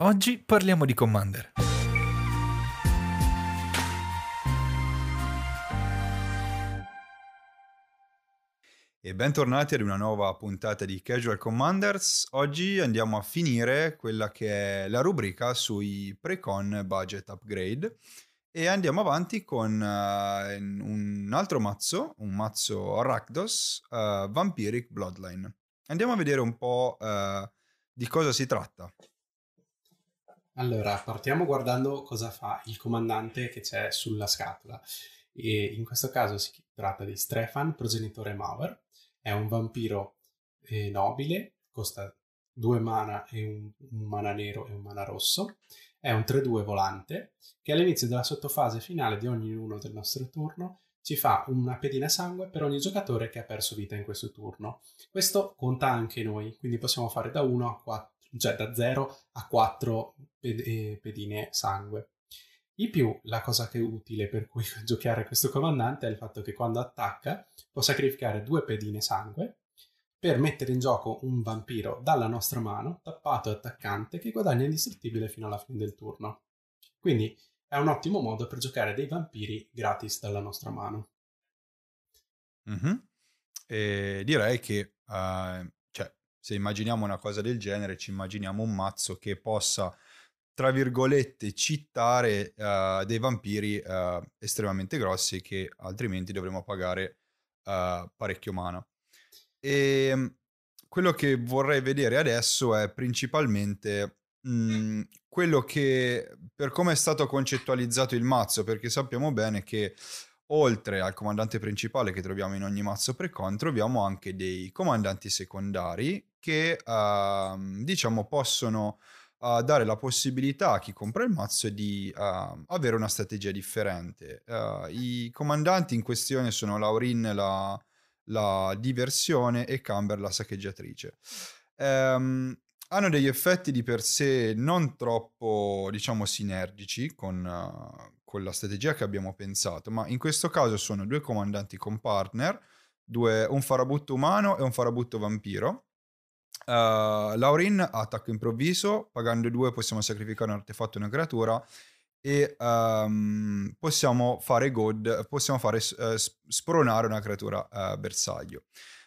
Oggi parliamo di Commander. E bentornati ad una nuova puntata di Casual Commanders. Oggi andiamo a finire quella che è la rubrica sui pre-con budget upgrade e andiamo avanti con uh, un altro mazzo, un mazzo Rakdos uh, Vampiric Bloodline. Andiamo a vedere un po' uh, di cosa si tratta. Allora, partiamo guardando cosa fa il comandante che c'è sulla scatola. E in questo caso si tratta di Strefan, progenitore Mauer. È un vampiro eh, nobile, costa due mana e un, un mana nero e un mana rosso. È un 3-2 volante che all'inizio della sottofase finale di ognuno del nostro turno ci fa una pedina sangue per ogni giocatore che ha perso vita in questo turno. Questo conta anche noi, quindi possiamo fare da 1 a 4 cioè da 0 a 4 eh, pedine sangue. In più, la cosa che è utile per cui giocare questo comandante è il fatto che quando attacca può sacrificare due pedine sangue per mettere in gioco un vampiro dalla nostra mano, tappato e attaccante, che guadagna indistruttibile fino alla fine del turno. Quindi è un ottimo modo per giocare dei vampiri gratis dalla nostra mano. Mm-hmm. Direi che uh, se immaginiamo una cosa del genere, ci immaginiamo un mazzo che possa, tra virgolette, citare uh, dei vampiri uh, estremamente grossi che altrimenti dovremmo pagare uh, parecchio mana. E ehm, quello che vorrei vedere adesso è principalmente mh, mm, quello che, per come è stato concettualizzato il mazzo, perché sappiamo bene che oltre al comandante principale che troviamo in ogni mazzo pre-con, troviamo anche dei comandanti secondari che uh, diciamo possono uh, dare la possibilità a chi compra il mazzo di uh, avere una strategia differente. Uh, I comandanti in questione sono Laurin la, la diversione e Camber la saccheggiatrice. Um, hanno degli effetti di per sé non troppo, diciamo, sinergici con, uh, con, la strategia che abbiamo pensato, ma in questo caso sono due comandanti con partner, due, un farabutto umano e un farabutto vampiro, Uh, Laurin attacco improvviso, pagando due possiamo sacrificare un artefatto e una creatura e um, possiamo fare god, possiamo fare uh, spronare una creatura uh, bersaglio.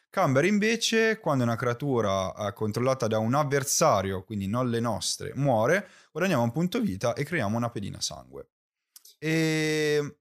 Camber invece, quando una creatura uh, controllata da un avversario, quindi non le nostre, muore, guadagniamo un punto vita e creiamo una pedina sangue. E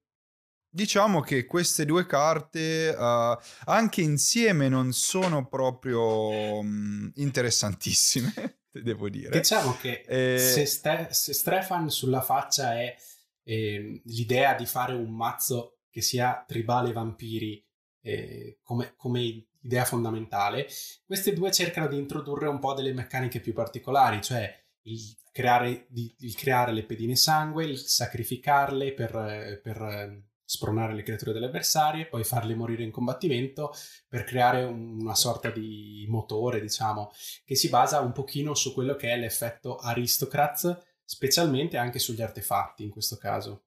Diciamo che queste due carte uh, anche insieme non sono proprio um, interessantissime, devo dire. Diciamo che e... se, Ste- se, Stefan sulla faccia è eh, l'idea di fare un mazzo che sia tribale vampiri eh, come, come idea fondamentale, queste due cercano di introdurre un po' delle meccaniche più particolari, cioè il creare, il creare le pedine sangue, il sacrificarle per, per spronare le creature delle avversarie, poi farle morire in combattimento per creare una sorta di motore, diciamo, che si basa un pochino su quello che è l'effetto Aristocrats, specialmente anche sugli artefatti in questo caso.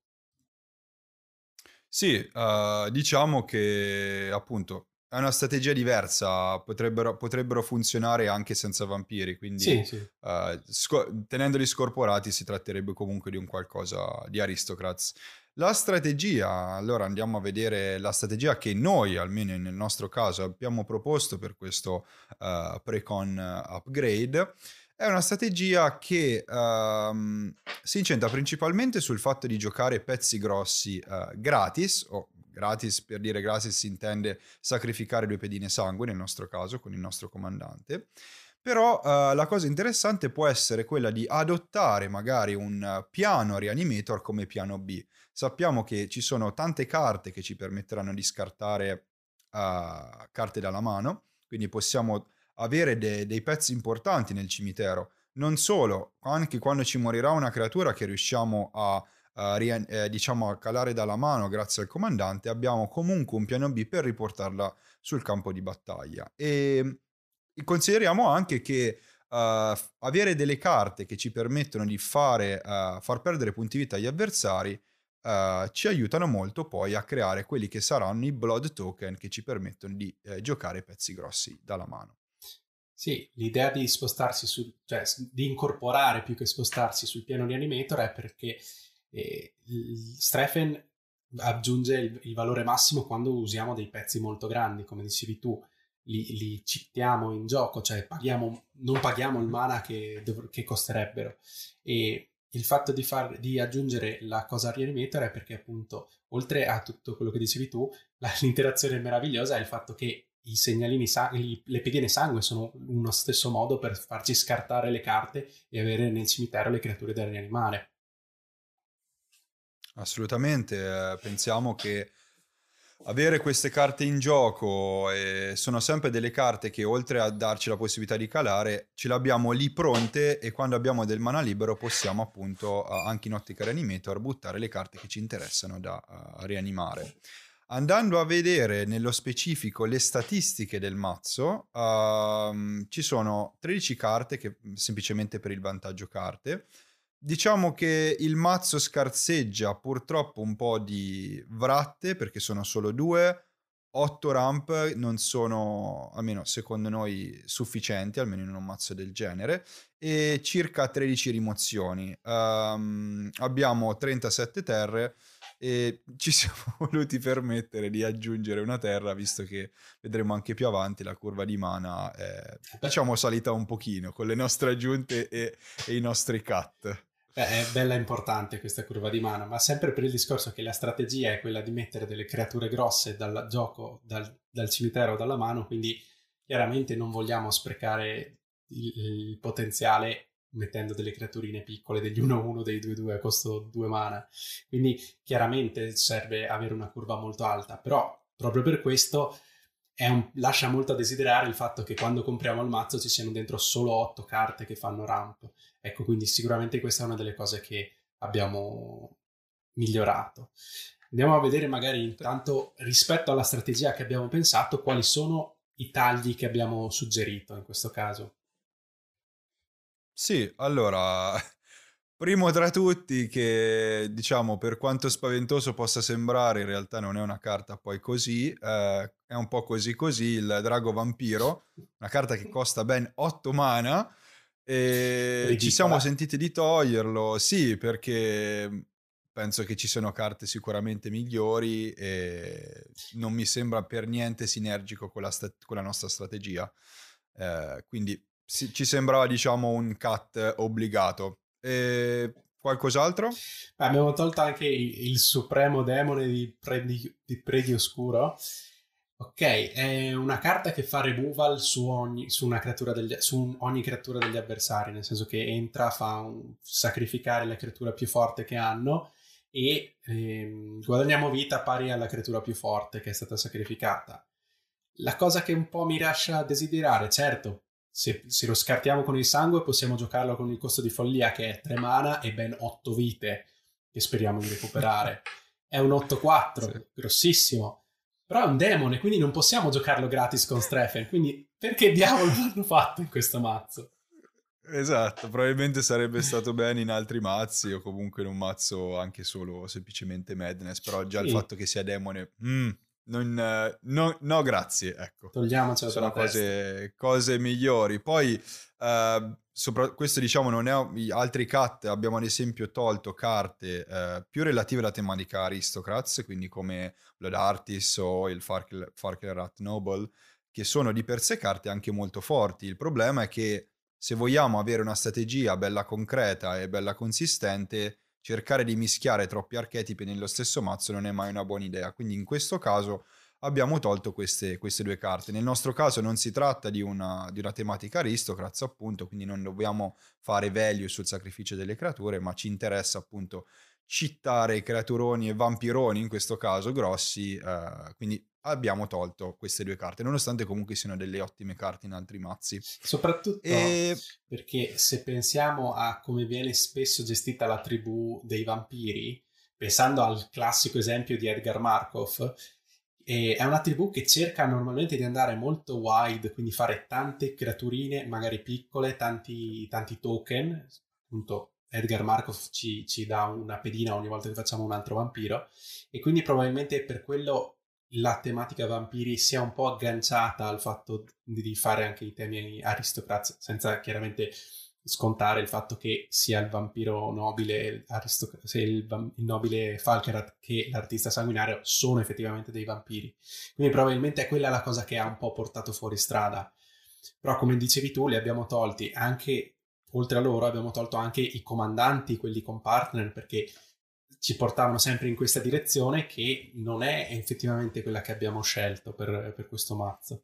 Sì, uh, diciamo che appunto è una strategia diversa, potrebbero, potrebbero funzionare anche senza vampiri, quindi sì, sì. Uh, sco- tenendoli scorporati si tratterebbe comunque di un qualcosa di Aristocrats. La strategia, allora andiamo a vedere la strategia che noi, almeno nel nostro caso, abbiamo proposto per questo uh, pre-con upgrade. È una strategia che uh, si incentra principalmente sul fatto di giocare pezzi grossi uh, gratis, o gratis per dire gratis si intende sacrificare due pedine sangue nel nostro caso con il nostro comandante. Però uh, la cosa interessante può essere quella di adottare magari un piano Reanimator come piano B. Sappiamo che ci sono tante carte che ci permetteranno di scartare uh, carte dalla mano, quindi possiamo avere de- dei pezzi importanti nel cimitero. Non solo, anche quando ci morirà una creatura che riusciamo a, a, eh, diciamo a calare dalla mano grazie al comandante, abbiamo comunque un piano B per riportarla sul campo di battaglia. E consideriamo anche che uh, avere delle carte che ci permettono di fare, uh, far perdere punti vita agli avversari uh, ci aiutano molto poi a creare quelli che saranno i blood token che ci permettono di eh, giocare pezzi grossi dalla mano. Sì, l'idea di spostarsi su, cioè di incorporare più che spostarsi sul piano di animator è perché eh, Strefen aggiunge il, il, valore massimo quando usiamo dei pezzi molto grandi, come dicevi tu, li, li cittiamo in gioco, cioè paghiamo, non paghiamo il mana che, che costerebbero. E il fatto di, far, di aggiungere la cosa Reanimator è perché appunto, oltre a tutto quello che dicevi tu, la, l'interazione meravigliosa è il fatto che i segnalini, le pedine sangue sono uno stesso modo per farci scartare le carte e avere nel cimitero le creature da rianimare. Assolutamente, eh, pensiamo che avere queste carte in gioco eh, sono sempre delle carte che oltre a darci la possibilità di calare, ce le abbiamo lì pronte e quando abbiamo del mana libero possiamo appunto anche in ottica reanimator buttare le carte che ci interessano da uh, rianimare. Andando a vedere nello specifico le statistiche del mazzo, uh, ci sono 13 carte che semplicemente per il vantaggio carte. Diciamo che il mazzo scarseggia purtroppo un po' di vratte perché sono solo due, 8 ramp non sono, almeno secondo noi, sufficienti, almeno in un mazzo del genere, e circa 13 rimozioni. Um, abbiamo 37 terre e ci siamo voluti permettere di aggiungere una terra visto che vedremo anche più avanti la curva di mana è diciamo salita un pochino con le nostre aggiunte e, e i nostri cut. Beh, è bella importante questa curva di mana, ma sempre per il discorso che la strategia è quella di mettere delle creature grosse dal gioco, dal, dal cimitero dalla mano, quindi chiaramente non vogliamo sprecare il, il potenziale mettendo delle creaturine piccole, degli 1-1, dei 2-2 a costo 2 mana. Quindi chiaramente serve avere una curva molto alta, però proprio per questo un, lascia molto a desiderare il fatto che quando compriamo il mazzo ci siano dentro solo 8 carte che fanno ramp. Ecco, quindi sicuramente questa è una delle cose che abbiamo migliorato. Andiamo a vedere magari intanto rispetto alla strategia che abbiamo pensato quali sono i tagli che abbiamo suggerito in questo caso. Sì, allora, primo tra tutti che diciamo per quanto spaventoso possa sembrare, in realtà non è una carta poi così, eh, è un po' così così, il Drago Vampiro, una carta che costa ben 8 mana e Ridicola. ci siamo sentiti di toglierlo, sì, perché penso che ci siano carte sicuramente migliori e non mi sembra per niente sinergico con la, sta- con la nostra strategia. Eh, quindi ci sembrava diciamo un cut obbligato. E qualcos'altro? Beh, abbiamo tolto anche il, il supremo demone di, Predi, di Predi Oscuro. Ok, è una carta che fa removal su ogni, su degli, su ogni creatura degli avversari, nel senso che entra, fa un, sacrificare la creatura più forte che hanno e ehm, guadagniamo vita pari alla creatura più forte che è stata sacrificata. La cosa che un po' mi lascia desiderare, certo, se, se, lo scartiamo con il sangue possiamo giocarlo con il costo di follia che è 3 mana e ben 8 vite che speriamo di recuperare. È un 8-4, sì. grossissimo. Però è un demone, quindi non possiamo giocarlo gratis con Strefen. Quindi perché diavolo l'hanno fatto in questo mazzo? Esatto, probabilmente sarebbe stato bene in altri mazzi o comunque in un mazzo anche solo semplicemente Madness, però già sì. il fatto che sia demone... Mm, non, no, no, grazie, ecco. Togliamocelo Sono cose, cose, migliori. Poi, uh, sopra, questo diciamo non è altri cut, abbiamo ad esempio tolto carte uh, più relative alla tematica Aristocrats, quindi come Blood Artist o il Farkle, Farkle Rat Noble, che sono di per sé carte anche molto forti. Il problema è che se vogliamo avere una strategia bella concreta e bella consistente, cercare di mischiare troppi archetipi nello stesso mazzo non è mai una buona idea. Quindi in questo caso abbiamo tolto queste, queste due carte. Nel nostro caso non si tratta di una, di una tematica aristocrats, appunto, quindi non dobbiamo fare value sul sacrificio delle creature, ma ci interessa appunto cittare creaturoni e vampironi, in questo caso grossi, eh, quindi abbiamo tolto queste due carte, nonostante comunque siano delle ottime carte in altri mazzi. Soprattutto e... perché se pensiamo a come viene spesso gestita la tribù dei vampiri, pensando al classico esempio di Edgar Markov, è una tribù che cerca normalmente di andare molto wide, quindi fare tante creaturine, magari piccole, tanti, tanti token, appunto Edgar Markov ci, ci dà una pedina ogni volta che facciamo un altro vampiro, e quindi probabilmente per quello la tematica vampiri sia un po' agganciata al fatto di fare anche i temi aristocratici, senza chiaramente scontare il fatto che sia il vampiro nobile, sia il, il nobile Falkerat che l'artista sanguinario sono effettivamente dei vampiri. Quindi probabilmente è quella la cosa che ha un po' portato fuori strada. Però come dicevi tu, li abbiamo tolti anche, oltre a loro, abbiamo tolto anche i comandanti, quelli con partner, perché ci portavano sempre in questa direzione che non è effettivamente quella che abbiamo scelto per, per questo mazzo.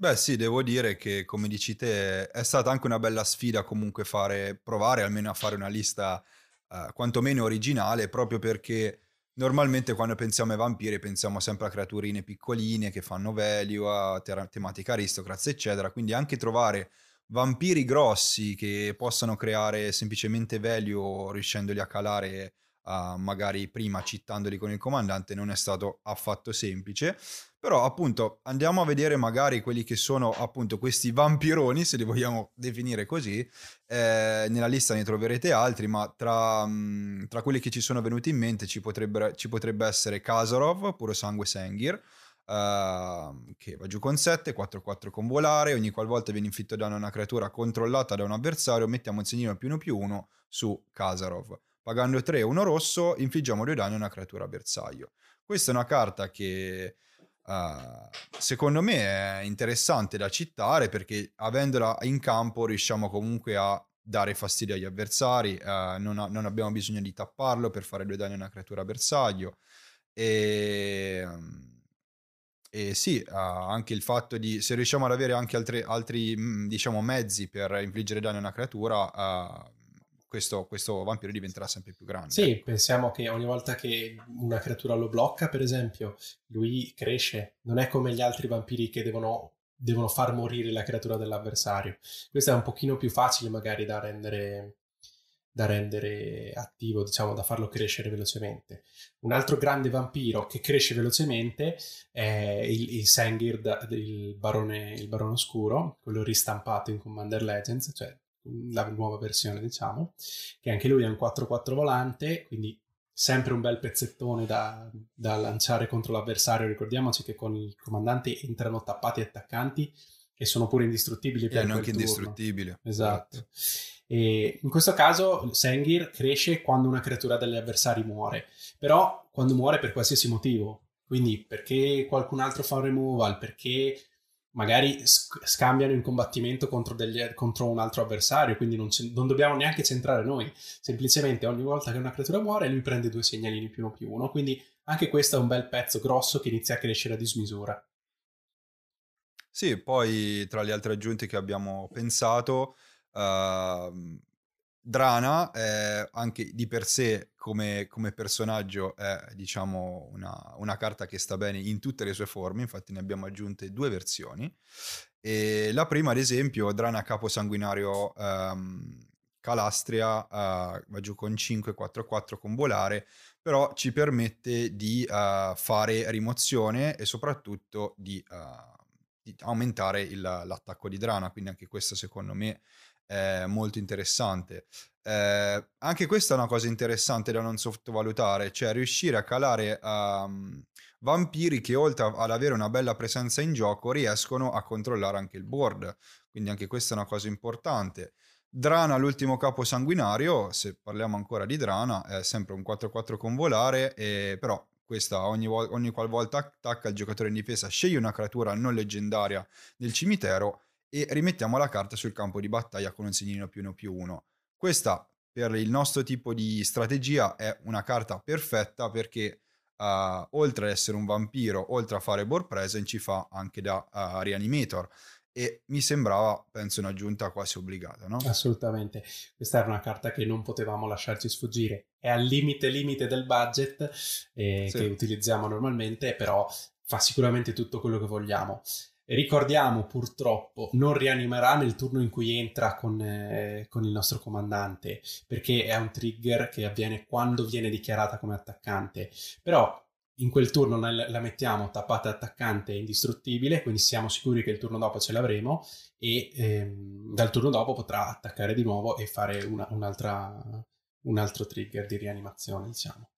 Beh sì, devo dire che come dici te è stata anche una bella sfida comunque fare, provare almeno a fare una lista uh, quantomeno originale proprio perché normalmente quando pensiamo ai vampiri pensiamo sempre a creaturine piccoline che fanno value, a ter- tematica aristocrats eccetera, quindi anche trovare vampiri grossi che possano creare semplicemente value riuscendoli a calare uh, magari prima cittandoli con il comandante non è stato affatto semplice. Però appunto andiamo a vedere magari quelli che sono appunto questi vampironi, se li vogliamo definire così. Eh, nella lista ne troverete altri, ma tra, mh, mm, tra, quelli che ci sono venuti in mente ci potrebbe, ci potrebbe essere Kazarov, puro sangue Sengir, Uh, che va giù con 7, 4-4 con volare, ogni qualvolta viene inflitto danno a una creatura controllata da un avversario, mettiamo un segnino più 1 più 1 su Kazarov. Pagando 3 1 rosso, infliggiamo 2 danni a una creatura bersaglio. Questa è una carta che uh, secondo me è interessante da citare perché avendola in campo riusciamo comunque a dare fastidio agli avversari, uh, non, ha, non, abbiamo bisogno di tapparlo per fare 2 danni a una creatura bersaglio. E, e sì, uh, anche il fatto di se riusciamo ad avere anche altri, altri mm, diciamo, mezzi per infliggere danni a una creatura, uh, questo, questo, vampiro diventerà sempre più grande. Sì, ecco. pensiamo che ogni volta che una creatura lo blocca, per esempio, lui cresce. Non è come gli altri vampiri che devono, devono far morire la creatura dell'avversario. Questo è un pochino più facile magari da rendere, da rendere attivo, diciamo, da farlo crescere velocemente. Un altro grande vampiro che cresce velocemente è il, il Sengir, il barone, il barone oscuro, quello ristampato in Commander Legends, cioè la nuova versione diciamo, che anche lui è un 4-4 volante, quindi sempre un bel pezzettone da, da, lanciare contro l'avversario. Ricordiamoci che con il comandante entrano tappati e attaccanti e sono pure indistruttibili per hanno anche indistruttibili. Esatto. esatto. E in questo caso Sengir cresce quando una creatura degli avversari muore, però quando muore per qualsiasi motivo. Quindi perché qualcun altro fa un removal, perché magari scambiano in combattimento contro, degli, contro, un altro avversario, quindi non, non, dobbiamo neanche centrare noi, semplicemente ogni volta che una creatura muore lui prende due segnalini più uno più uno, quindi anche questo è un bel pezzo grosso che inizia a crescere a dismisura. Sì, poi tra le altre aggiunte che abbiamo pensato, uh, Drana è anche di per sé come, come personaggio è diciamo una, una, carta che sta bene in tutte le sue forme, infatti ne abbiamo aggiunte due versioni. E la prima, ad esempio, Drana capo sanguinario um, Calastria, uh, va giù con 5-4-4 con volare, però ci permette di uh, fare rimozione e soprattutto di, uh, di aumentare il, l'attacco di Drana, quindi anche questo secondo me è molto interessante. Eh, anche questa è una cosa interessante da non sottovalutare, cioè riuscire a calare um, vampiri che oltre ad avere una bella presenza in gioco riescono a controllare anche il board, quindi anche questa è una cosa importante. Drana, l'ultimo capo sanguinario, se parliamo ancora di Drana, è sempre un 4-4 con volare, e, però questa ogni, ogni qualvolta attacca il giocatore in difesa sceglie una creatura non leggendaria del cimitero e rimettiamo la carta sul campo di battaglia con un segnino più uno più uno. Questa per il nostro tipo di strategia è una carta perfetta perché uh, oltre ad essere un vampiro, oltre a fare board present, ci fa anche da uh, reanimator e mi sembrava, penso, un'aggiunta quasi obbligata, no? Assolutamente. Questa era una carta che non potevamo lasciarci sfuggire. È al limite limite del budget eh, sì. che utilizziamo normalmente, però fa sicuramente tutto quello che vogliamo. Ricordiamo purtroppo non rianimerà nel turno in cui entra con, eh, con, il nostro comandante perché è un trigger che avviene quando viene dichiarata come attaccante. Però in quel turno la mettiamo tappata attaccante indistruttibile quindi siamo sicuri che il turno dopo ce l'avremo e ehm, dal turno dopo potrà attaccare di nuovo e fare una, un altro trigger di rianimazione diciamo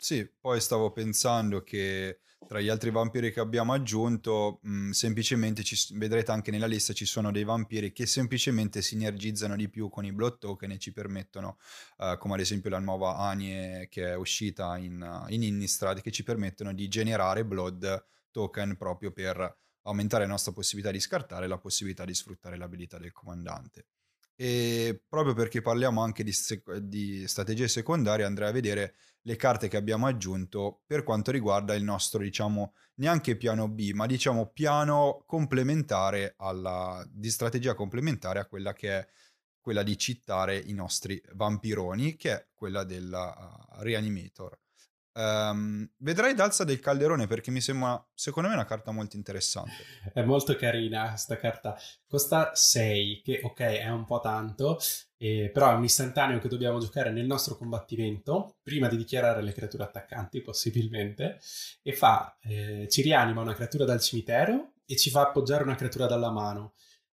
Sì, poi stavo pensando che tra gli altri vampiri che abbiamo aggiunto, mh, semplicemente ci, vedrete anche nella lista ci sono dei vampiri che semplicemente sinergizzano di più con i Blood Token e ci permettono, uh, come ad esempio la nuova Anie che è uscita in, uh, in Innistrad, che ci permettono di generare Blood Token proprio per aumentare la nostra possibilità di scartare e la possibilità di sfruttare l'abilità del comandante. E proprio perché parliamo anche di, sec- di strategie secondarie, andrei a vedere le carte che abbiamo aggiunto per quanto riguarda il nostro, diciamo, neanche piano B, ma diciamo piano complementare alla, di strategia complementare a quella che è quella di cittare i nostri vampironi, che è quella del uh, Reanimator. Um, vedrai d'alza del calderone perché mi sembra, secondo me, una carta molto interessante. È molto carina questa carta. Costa 6, che ok è un po' tanto, eh, però è un istantaneo che dobbiamo giocare nel nostro combattimento prima di dichiarare le creature attaccanti, possibilmente. E fa, eh, ci rianima una creatura dal cimitero e ci fa appoggiare una creatura dalla mano.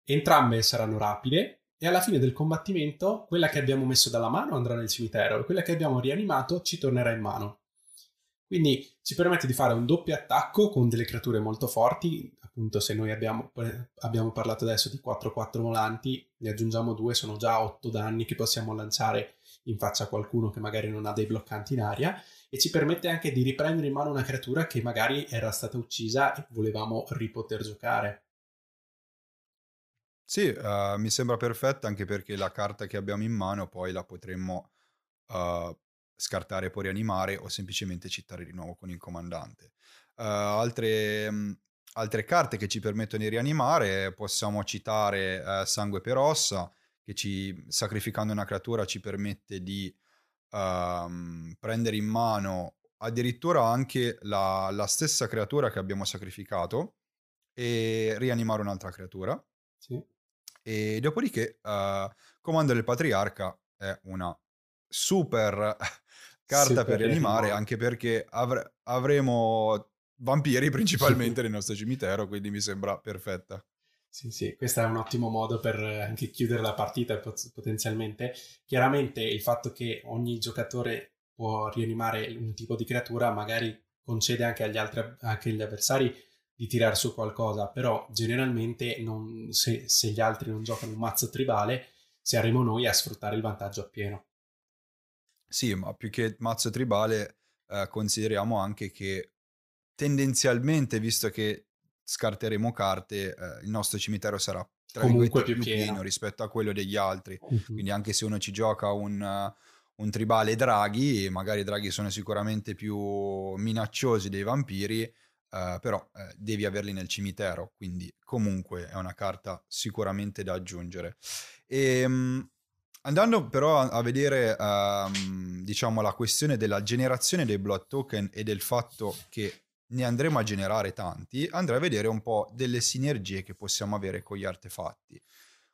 Entrambe saranno rapide e alla fine del combattimento quella che abbiamo messo dalla mano andrà nel cimitero e quella che abbiamo rianimato ci tornerà in mano. Quindi ci permette di fare un doppio attacco con delle creature molto forti. Appunto, se noi abbiamo, abbiamo parlato adesso di 4-4 volanti, ne aggiungiamo due, sono già 8 danni che possiamo lanciare in faccia a qualcuno che magari non ha dei bloccanti in aria. E ci permette anche di riprendere in mano una creatura che magari era stata uccisa e volevamo ripoter giocare. Sì, uh, mi sembra perfetta anche perché la carta che abbiamo in mano poi la potremmo uh, scartare e poi rianimare o semplicemente citare di nuovo con il comandante. Uh, altre, mh, altre, carte che ci permettono di rianimare possiamo citare uh, Sangue per Ossa, che ci, sacrificando una creatura ci permette di uh, prendere in mano addirittura anche la, la, stessa creatura che abbiamo sacrificato e rianimare un'altra creatura. Sì. E dopodiché uh, Comando del Patriarca è una super carta Super per rianimare, anche perché avre- avremo vampiri principalmente nel nostro cimitero, quindi mi sembra perfetta. Sì, sì, questo è un ottimo modo per anche chiudere la partita potenzialmente. Chiaramente il fatto che ogni giocatore può rianimare un tipo di creatura magari concede anche agli, altri, anche agli avversari di tirare su qualcosa, però generalmente non, se, se gli altri non giocano un mazzo tribale, saremo noi a sfruttare il vantaggio appieno. Sì, ma più che mazzo tribale eh, consideriamo anche che tendenzialmente, visto che scarteremo carte, eh, il nostro cimitero sarà tra Comunque più, più pieno. rispetto a quello degli altri. Uh-huh. Quindi anche se uno ci gioca un, uh, un tribale draghi, magari i draghi sono sicuramente più minacciosi dei vampiri, Uh, però uh, devi averli nel cimitero, quindi comunque è una carta sicuramente da aggiungere. E, um, Andando però a, a vedere, um, diciamo, la questione della generazione dei blood token e del fatto che ne andremo a generare tanti, andrei a vedere un po' delle sinergie che possiamo avere con gli artefatti.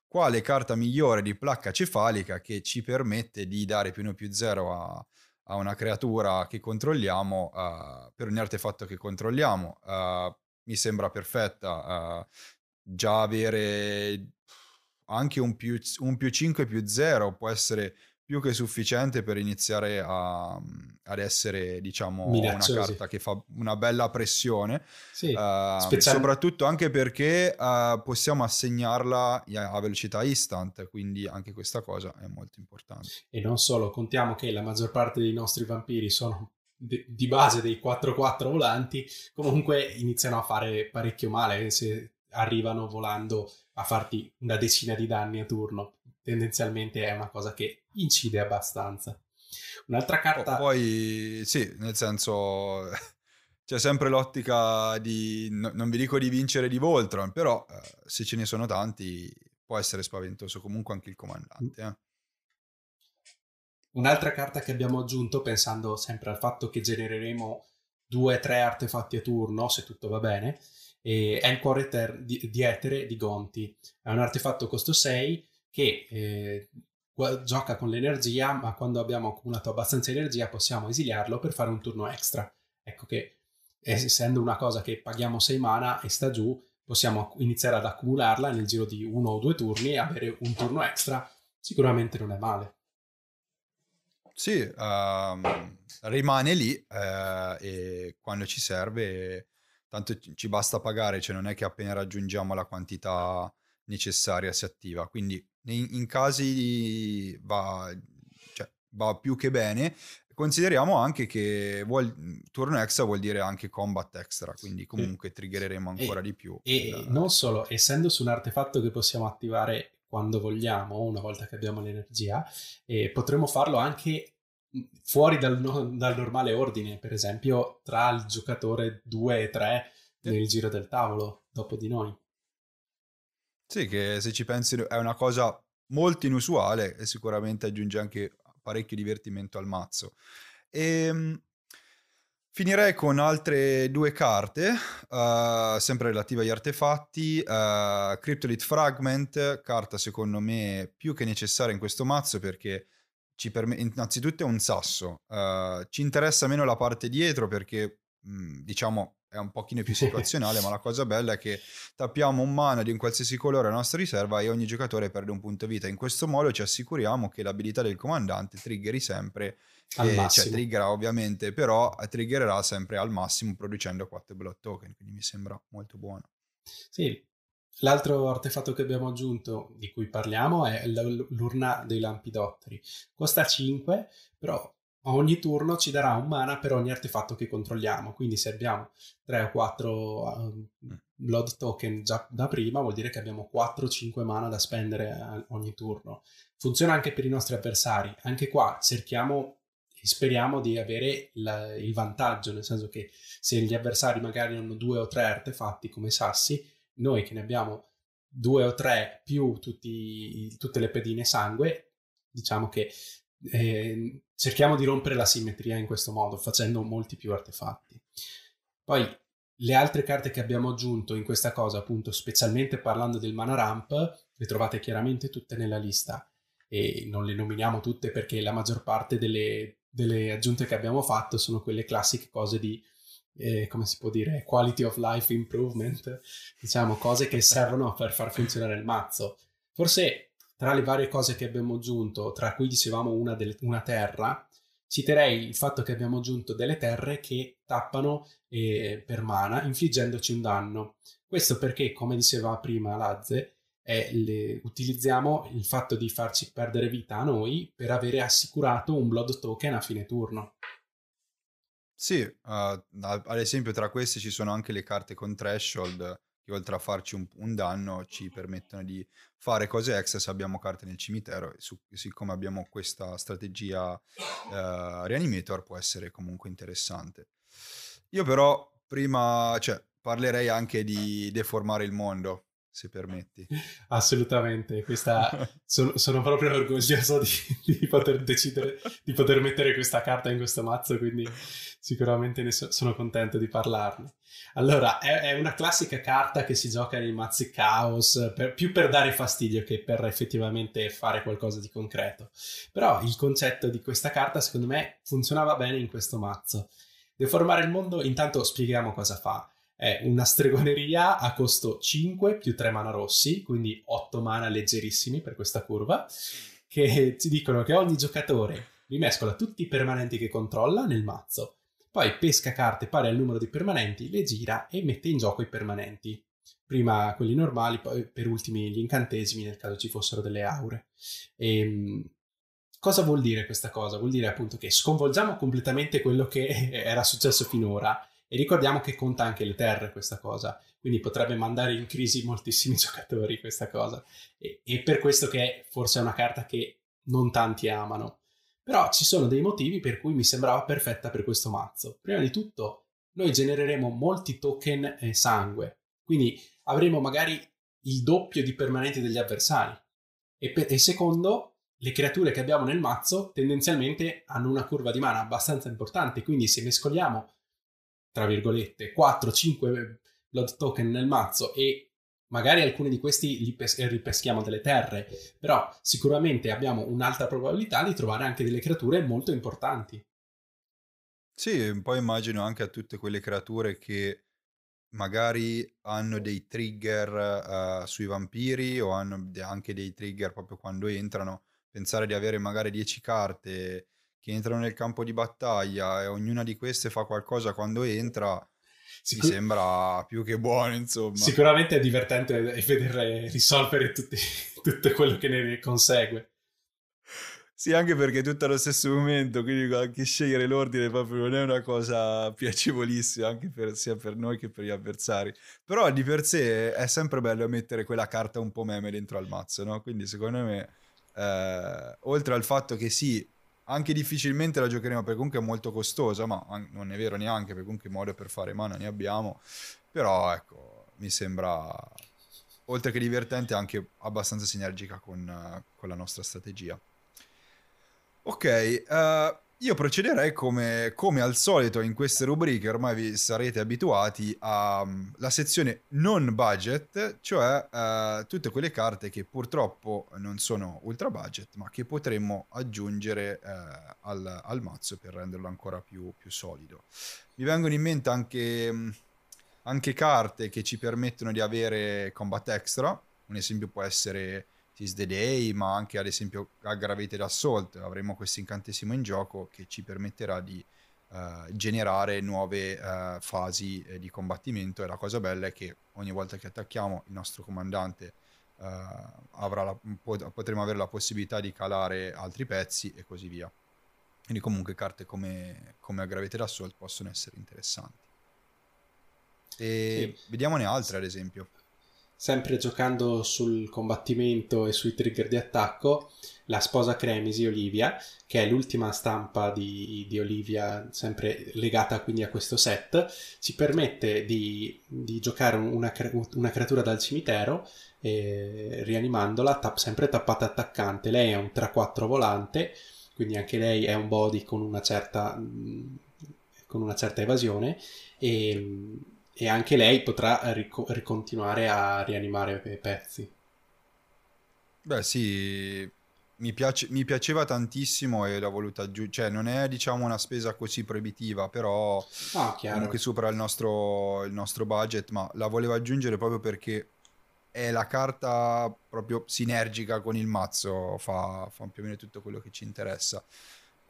Quale carta migliore di placca cefalica che ci permette di dare più 1 più 0 a, a una creatura che controlliamo uh, per ogni artefatto che controlliamo? Uh, mi sembra perfetta. Uh, già avere anche un più, un più 5 più 0 può essere più che sufficiente per iniziare a, ad essere, diciamo, Minacciosi. una carta che fa una bella pressione. Sì, uh, special... Soprattutto anche perché uh, possiamo assegnarla a velocità instant, quindi anche questa cosa è molto importante. E non solo, contiamo che la maggior parte dei nostri vampiri sono di base dei 4-4 volanti, comunque iniziano a fare parecchio male se arrivano volando a farti una decina di danni a turno. Tendenzialmente è una cosa che incide abbastanza. Un'altra carta... poi sì, nel senso c'è sempre l'ottica di, no, non vi dico di vincere di Voltron, però eh, se ce ne sono tanti può essere spaventoso comunque anche il comandante. Eh. Un'altra carta che abbiamo aggiunto pensando sempre al fatto che genereremo due o tre artefatti a turno, se tutto va bene, e è il cuore ter- di, di, etere di Gonti. È un artefatto costo 6 che eh, gioca con l'energia, ma quando abbiamo accumulato abbastanza energia possiamo esiliarlo per fare un turno extra. Ecco che essendo una cosa che paghiamo 6 mana e sta giù, possiamo iniziare ad accumularla nel giro di uno o due turni e avere un turno extra. Sicuramente non è male. Sì, ehm, rimane lì eh, e quando ci serve, tanto ci basta pagare, cioè non è che appena raggiungiamo la quantità necessaria si attiva. Quindi in, in casi va, cioè, va più che bene. Consideriamo anche che vuol, turno extra vuol dire anche combat extra, quindi comunque triggereremo ancora e, di più. E il... non solo, essendo su un artefatto che possiamo attivare quando vogliamo, una volta che abbiamo l'energia, e potremo farlo anche fuori dal, dal, normale ordine, per esempio tra il giocatore 2 e 3 nel giro del tavolo, dopo di noi. Sì, che se ci pensi è una cosa molto inusuale e sicuramente aggiunge anche parecchio divertimento al mazzo. E, ehm, finirei con altre due carte, uh, sempre relative agli artefatti. Uh, Cryptolith Fragment, carta secondo me più che necessaria in questo mazzo perché ci permette, innanzitutto è un sasso. Uh, ci interessa meno la parte dietro perché, mh, diciamo, è un pochino più situazionale, ma la cosa bella è che tappiamo un mana di un qualsiasi colore alla nostra riserva e ogni giocatore perde un punto vita. In questo modo ci assicuriamo che l'abilità del comandante triggeri sempre, al e, massimo. cioè triggera ovviamente, però triggererà sempre al massimo producendo 4 blood token, quindi mi sembra molto buono. Sì, L'altro artefatto che abbiamo aggiunto, di cui parliamo, è l'urna dei lampidotteri. Costa 5, però ogni turno ci darà un mana per ogni artefatto che controlliamo. Quindi se abbiamo 3 o 4 uh, Blood Token già da prima, vuol dire che abbiamo 4-5 mana da spendere ogni turno. Funziona anche per i nostri avversari. Anche qua cerchiamo e speriamo di avere la, il vantaggio, nel senso che se gli avversari magari hanno due o tre artefatti come sassi, noi che ne abbiamo due o tre più tutti, tutte le pedine sangue, diciamo che eh, cerchiamo di rompere la simmetria in questo modo, facendo molti più artefatti. Poi le altre carte che abbiamo aggiunto in questa cosa, appunto, specialmente parlando del mana ramp, le trovate chiaramente tutte nella lista e non le nominiamo tutte perché la maggior parte delle, delle aggiunte che abbiamo fatto sono quelle classiche cose di eh, come si può dire, quality of life improvement, diciamo cose che servono per far funzionare il mazzo. Forse tra le varie cose che abbiamo aggiunto, tra cui dicevamo una, delle, una terra, citerei il fatto che abbiamo aggiunto delle terre che tappano eh, per mana, infliggendoci un danno. Questo perché, come diceva prima Lazze, le, utilizziamo il fatto di farci perdere vita a noi per avere assicurato un blood token a fine turno. Sì, uh, ad esempio tra queste ci sono anche le carte con threshold che oltre a farci un, un, danno ci permettono di fare cose extra se abbiamo carte nel cimitero e su, siccome abbiamo questa strategia uh, Reanimator può essere comunque interessante. Io però prima, cioè, parlerei anche di deformare il mondo, se permetti. Assolutamente, questa, sono, sono, proprio orgoglioso di, di, poter decidere, di poter mettere questa carta in questo mazzo, quindi sicuramente ne so, sono contento di parlarne. Allora, è, è, una classica carta che si gioca nei mazzi caos, per, più per dare fastidio che per effettivamente fare qualcosa di concreto. Però il concetto di questa carta, secondo me, funzionava bene in questo mazzo. Deformare il mondo, intanto spieghiamo cosa fa è una stregoneria a costo 5 più 3 mana rossi, quindi 8 mana leggerissimi per questa curva, che ti dicono che ogni giocatore rimescola tutti i permanenti che controlla nel mazzo, poi pesca carte pari al numero di permanenti, le gira e mette in gioco i permanenti. Prima quelli normali, poi per ultimi gli incantesimi nel caso ci fossero delle aure. E, ehm, cosa vuol dire questa cosa? Vuol dire appunto che sconvolgiamo completamente quello che era successo finora e ricordiamo che conta anche le terre questa cosa, quindi potrebbe mandare in crisi moltissimi giocatori questa cosa. E, e per questo che forse è una carta che non tanti amano. Però ci sono dei motivi per cui mi sembrava perfetta per questo mazzo. Prima di tutto, noi genereremo molti token e sangue, quindi avremo magari il doppio di permanenti degli avversari. E, per, e secondo, le creature che abbiamo nel mazzo tendenzialmente hanno una curva di mana abbastanza importante, quindi se mescoliamo tra virgolette, 4-5 blood token nel mazzo e magari alcuni di questi li pes- ripeschiamo delle terre, però sicuramente abbiamo un'alta probabilità di trovare anche delle creature molto importanti. Sì, poi immagino anche a tutte quelle creature che magari hanno dei trigger uh, sui vampiri o hanno anche dei trigger proprio quando entrano, pensare di avere magari 10 carte che entrano nel campo di battaglia e ognuna di queste fa qualcosa quando entra, Sicur- mi sembra più che buono, insomma. Sicuramente è divertente vederle risolvere tutti, tutto quello che ne consegue. Sì, anche perché è tutto allo stesso momento, quindi anche scegliere l'ordine proprio non è una cosa piacevolissima, anche per, sia per noi che per gli avversari. Però di per sé è sempre bello mettere quella carta un po' meme dentro al mazzo, no? Quindi secondo me, eh, oltre al fatto che sì, anche difficilmente la giocheremo perché comunque è molto costosa, ma non è vero neanche perché comunque modo per fare mana ne abbiamo, però ecco, mi sembra oltre che divertente anche abbastanza sinergica con, con la nostra strategia. Ok, uh, io procederei come, come, al solito in queste rubriche, ormai vi sarete abituati alla um, sezione non budget, cioè uh, tutte quelle carte che purtroppo non sono ultra budget, ma che potremmo aggiungere uh, al, al, mazzo per renderlo ancora più, più solido. Mi vengono in mente anche, anche carte che ci permettono di avere combat extra, un esempio può essere Tis the Day, ma anche ad esempio Aggravated Assault, avremo questo incantesimo in gioco che ci permetterà di uh, generare nuove uh, fasi eh, di combattimento e la cosa bella è che ogni volta che attacchiamo il nostro comandante uh, la, potremo avere la possibilità di calare altri pezzi e così via. Quindi comunque carte come, come Aggravated Assault possono essere interessanti. E sì. vediamone altre ad esempio sempre giocando sul combattimento e sui trigger di attacco, la sposa Cremisi, Olivia, che è l'ultima stampa di, di Olivia, sempre legata quindi a questo set, ci permette di, di giocare una, una, creatura dal cimitero eh, rianimandola tap, sempre tappata attaccante. Lei è un 3-4 volante, quindi anche lei è un body con una certa, con una certa evasione e e anche lei potrà ric- ricontinuare a rianimare i pezzi. Beh sì, mi, piace, mi, piaceva tantissimo e l'ho voluta aggiungere, cioè non è diciamo una spesa così proibitiva, però ah, comunque supera il nostro, il nostro budget, ma la volevo aggiungere proprio perché è la carta proprio sinergica con il mazzo, fa, fa più o meno tutto quello che ci interessa.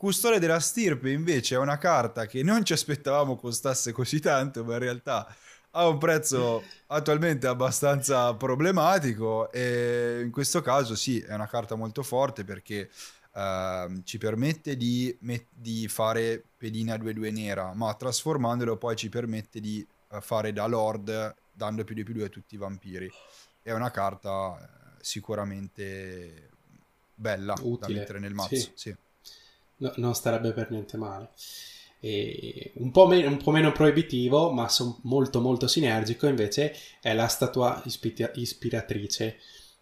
Custode della stirpe invece è una carta che non ci aspettavamo costasse così tanto, ma in realtà ha un prezzo attualmente abbastanza problematico e in questo caso sì, è una carta molto forte perché uh, ci permette di, met- di, fare pedina 2-2 nera, ma trasformandolo poi ci permette di uh, fare da lord dando più di più 2 a tutti i vampiri. È una carta uh, sicuramente bella Utile. da mettere nel mazzo. Sì. Sì no, non starebbe per niente male. Un po, meno, un, po meno, proibitivo, ma son molto molto sinergico invece è la statua ispira- ispiratrice,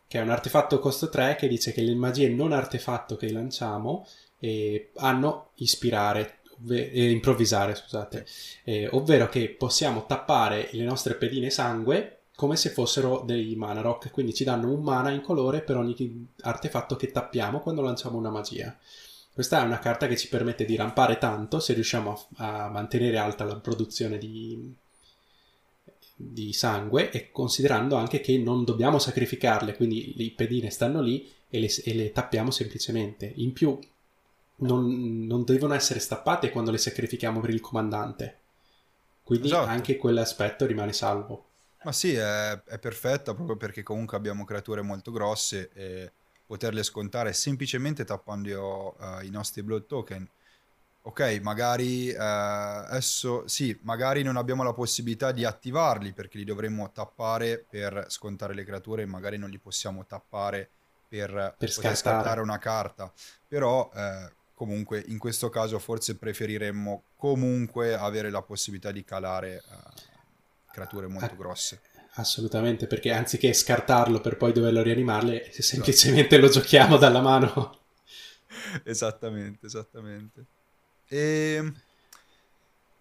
che è un artefatto costo 3 che dice che le magie non artefatto che lanciamo eh, hanno ispirare, ovve- improvvisare, scusate, eh, ovvero che possiamo tappare le nostre pedine sangue come se fossero dei mana rock, quindi ci danno un mana in colore per ogni artefatto che tappiamo quando lanciamo una magia. Questa è una carta che ci permette di rampare tanto se riusciamo a, a mantenere alta la produzione di, di, sangue e considerando anche che non dobbiamo sacrificarle, quindi le pedine stanno lì e le, e le tappiamo semplicemente. In più non, non, devono essere stappate quando le sacrifichiamo per il comandante. Quindi esatto. anche quell'aspetto rimane salvo. Ma sì, è, è perfetta proprio perché comunque abbiamo creature molto grosse e poterle scontare semplicemente tappando uh, i nostri blood token. Ok, magari uh, adesso sì, magari non abbiamo la possibilità di attivarli perché li dovremmo tappare per scontare le creature, magari non li possiamo tappare per, per scattare una carta. Però uh, comunque in questo caso forse preferiremmo comunque avere la possibilità di calare creature molto grosse. Assolutamente, perché anziché scartarlo per poi doverlo rianimarle, semplicemente lo giochiamo dalla mano. esattamente, esattamente. E... Ehm,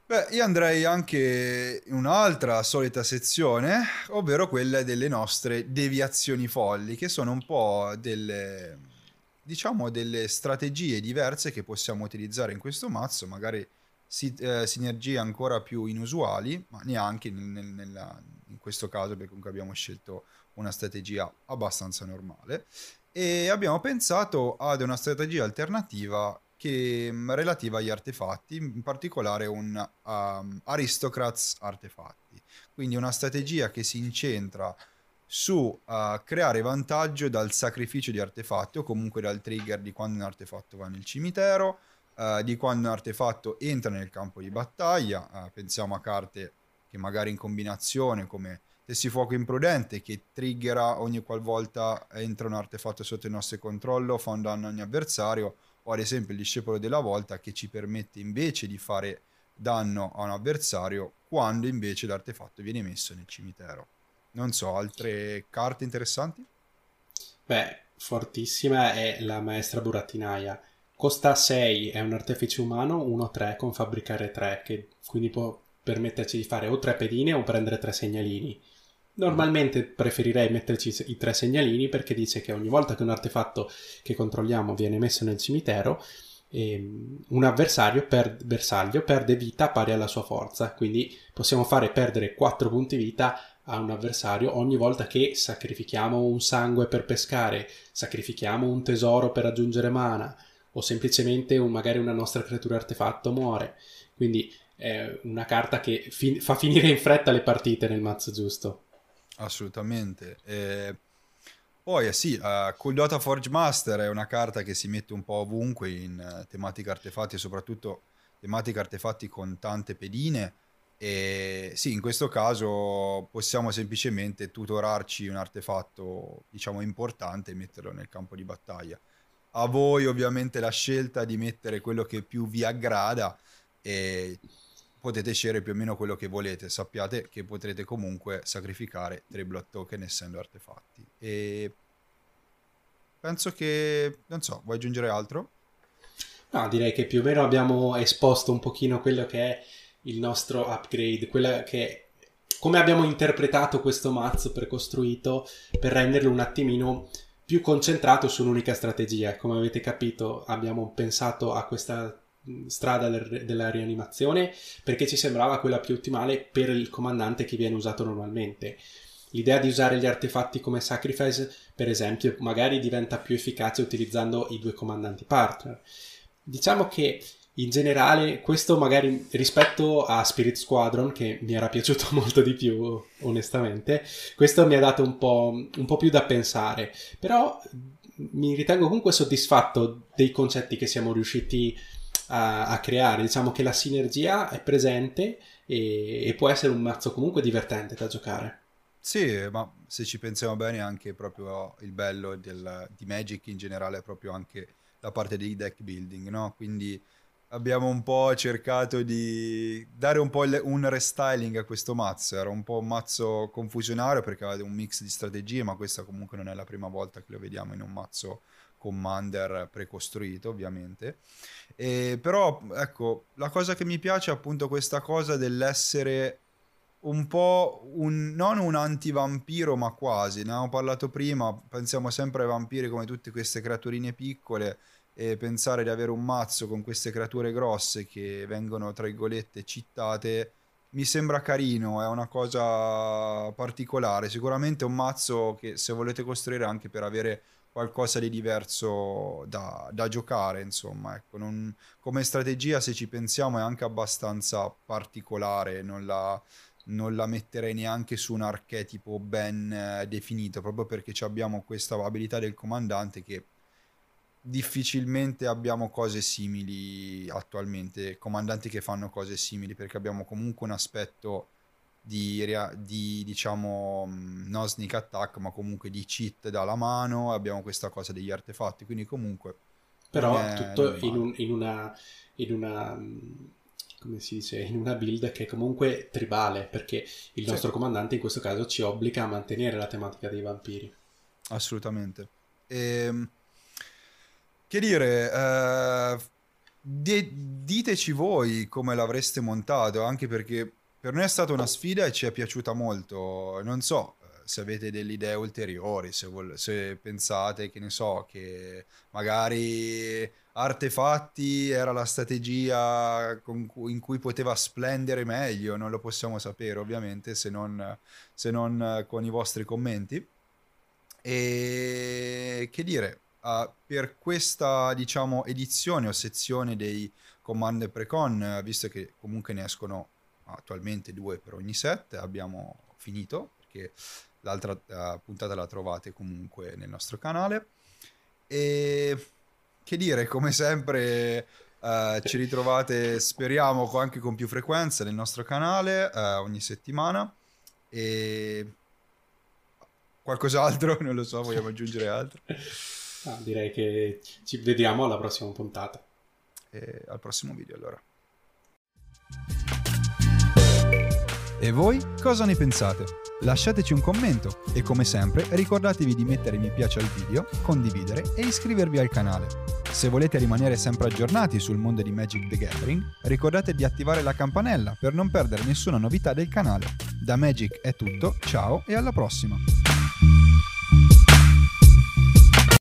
beh, io andrei anche in un'altra solita sezione, ovvero quella delle nostre deviazioni folli, che sono un po' delle, diciamo, delle strategie diverse che possiamo utilizzare in questo mazzo, magari si, eh, sinergie ancora più inusuali, ma neanche nel, nel, in questo caso perché comunque abbiamo scelto una strategia abbastanza normale e abbiamo pensato ad una strategia alternativa che, mm, relativa agli artefatti, in particolare un um, Aristocrats artefatti. Quindi una strategia che si incentra su uh, creare vantaggio dal sacrificio di artefatti o comunque dal trigger di quando un artefatto va nel cimitero, uh, di quando un artefatto entra nel campo di battaglia. Uh, pensiamo a carte che magari in combinazione come Tessi Fuoco Imprudente che triggera ogni qualvolta entra un artefatto sotto il nostro controllo, fa un danno a ogni avversario o ad esempio il discepolo della volta che ci permette invece di fare danno a un avversario quando invece l'artefatto viene messo nel cimitero. Non so, altre carte interessanti? Beh, fortissima è la maestra burattinaia. Costa 6, è un artefice umano 1-3 con fabbricare 3, che quindi può permetterci di fare o 3 pedine o prendere 3 segnalini. Normalmente preferirei metterci i tre segnalini perché dice che ogni volta che un artefatto che controlliamo viene messo nel cimitero, ehm, un avversario per bersaglio perde vita pari alla sua forza. Quindi possiamo fare perdere 4 punti vita a un avversario ogni volta che sacrifichiamo un sangue per pescare, sacrifichiamo un tesoro per aggiungere mana o semplicemente un, magari una nostra creatura artefatto muore. Quindi è una carta che fi- fa finire in fretta le partite nel mazzo giusto. Assolutamente. E poi eh, sì, uh, Cool Dota Forge Master è una carta che si mette un po' ovunque in uh, tematica artefatti soprattutto tematica artefatti con tante pedine. E sì, in questo caso possiamo semplicemente tutorarci un artefatto, diciamo, importante e metterlo nel campo di battaglia. A voi ovviamente la scelta di mettere quello che più vi aggrada e potete scegliere più o meno quello che volete. Sappiate che potrete comunque sacrificare tre block token essendo artefatti. E penso che, non so, vuoi aggiungere altro? No, direi che più o meno abbiamo esposto un pochino quello che è il nostro upgrade, quella che come abbiamo interpretato questo mazzo precostruito per renderlo un attimino più concentrato su un'unica strategia. Come avete capito, abbiamo pensato a questa strada della rianimazione perché ci sembrava quella più ottimale per il comandante che viene usato normalmente. L'idea di usare gli artefatti come sacrifice, per esempio, magari diventa più efficace utilizzando i due comandanti partner. Diciamo che in generale questo magari rispetto a Spirit Squadron che mi era piaciuto molto di più onestamente questo mi ha dato un po', un po più da pensare però mi ritengo comunque soddisfatto dei concetti che siamo riusciti a a, creare. Diciamo che la sinergia è presente e, e può essere un mazzo comunque divertente da giocare. Sì, ma se ci pensiamo bene anche proprio il bello del, di Magic in generale è proprio anche la parte di deck building, no? Quindi abbiamo un po' cercato di dare un po' un restyling a questo mazzo. Era un po' un mazzo confusionario perché aveva un mix di strategie, ma questa comunque non è la prima volta che lo vediamo in un mazzo Commander precostruito, ovviamente. E, però, ecco, la cosa che mi piace è appunto questa cosa dell'essere un po' un, non un antivampiro, ma quasi. Ne abbiamo parlato prima, pensiamo sempre ai vampiri come tutte queste creaturine piccole e pensare di avere un mazzo con queste creature grosse che vengono, tra virgolette, cittate mi sembra carino, è una cosa particolare. Sicuramente un mazzo che se volete costruire anche per avere qualcosa di diverso da, da giocare, insomma, ecco, non, come strategia se ci pensiamo è anche abbastanza particolare, non la, non la metterei neanche su un archetipo ben eh, definito, proprio perché abbiamo questa abilità del comandante che difficilmente abbiamo cose simili attualmente, comandanti che fanno cose simili, perché abbiamo comunque un aspetto di, di diciamo mm, non sneak attack ma comunque di cheat dalla mano abbiamo questa cosa degli artefatti quindi comunque però tutto in, un, in, una in una mm, come si dice in una build che è comunque tribale perché il nostro sì. comandante in questo caso ci obbliga a mantenere la tematica dei vampiri. Assolutamente. Ehm, che dire eh, diteci voi come l'avreste montato anche perché per noi è stata una sfida e ci è piaciuta molto. Non so eh, se avete delle idee ulteriori, se, vol- se pensate che ne so, che magari artefatti era la strategia cui- in cui poteva splendere meglio, non lo possiamo sapere ovviamente se non, se non con i vostri commenti. E che dire, uh, per questa, diciamo, edizione o sezione dei Commander Precon, visto che comunque ne escono attualmente due per ogni set, abbiamo finito, perché l'altra uh, puntata la trovate comunque nel nostro canale. E che dire, come sempre uh, ci ritrovate, speriamo, anche con più frequenza nel nostro canale uh, ogni settimana. E qualcos'altro, non lo so, vogliamo aggiungere altro? No, direi che ci vediamo alla prossima puntata. E al prossimo video allora. E voi cosa ne pensate? Lasciateci un commento e come sempre ricordatevi di mettere mi piace al video, condividere e iscrivervi al canale. Se volete rimanere sempre aggiornati sul mondo di Magic the Gathering, ricordate di attivare la campanella per non perdere nessuna novità del canale. Da Magic è tutto, ciao e alla prossima!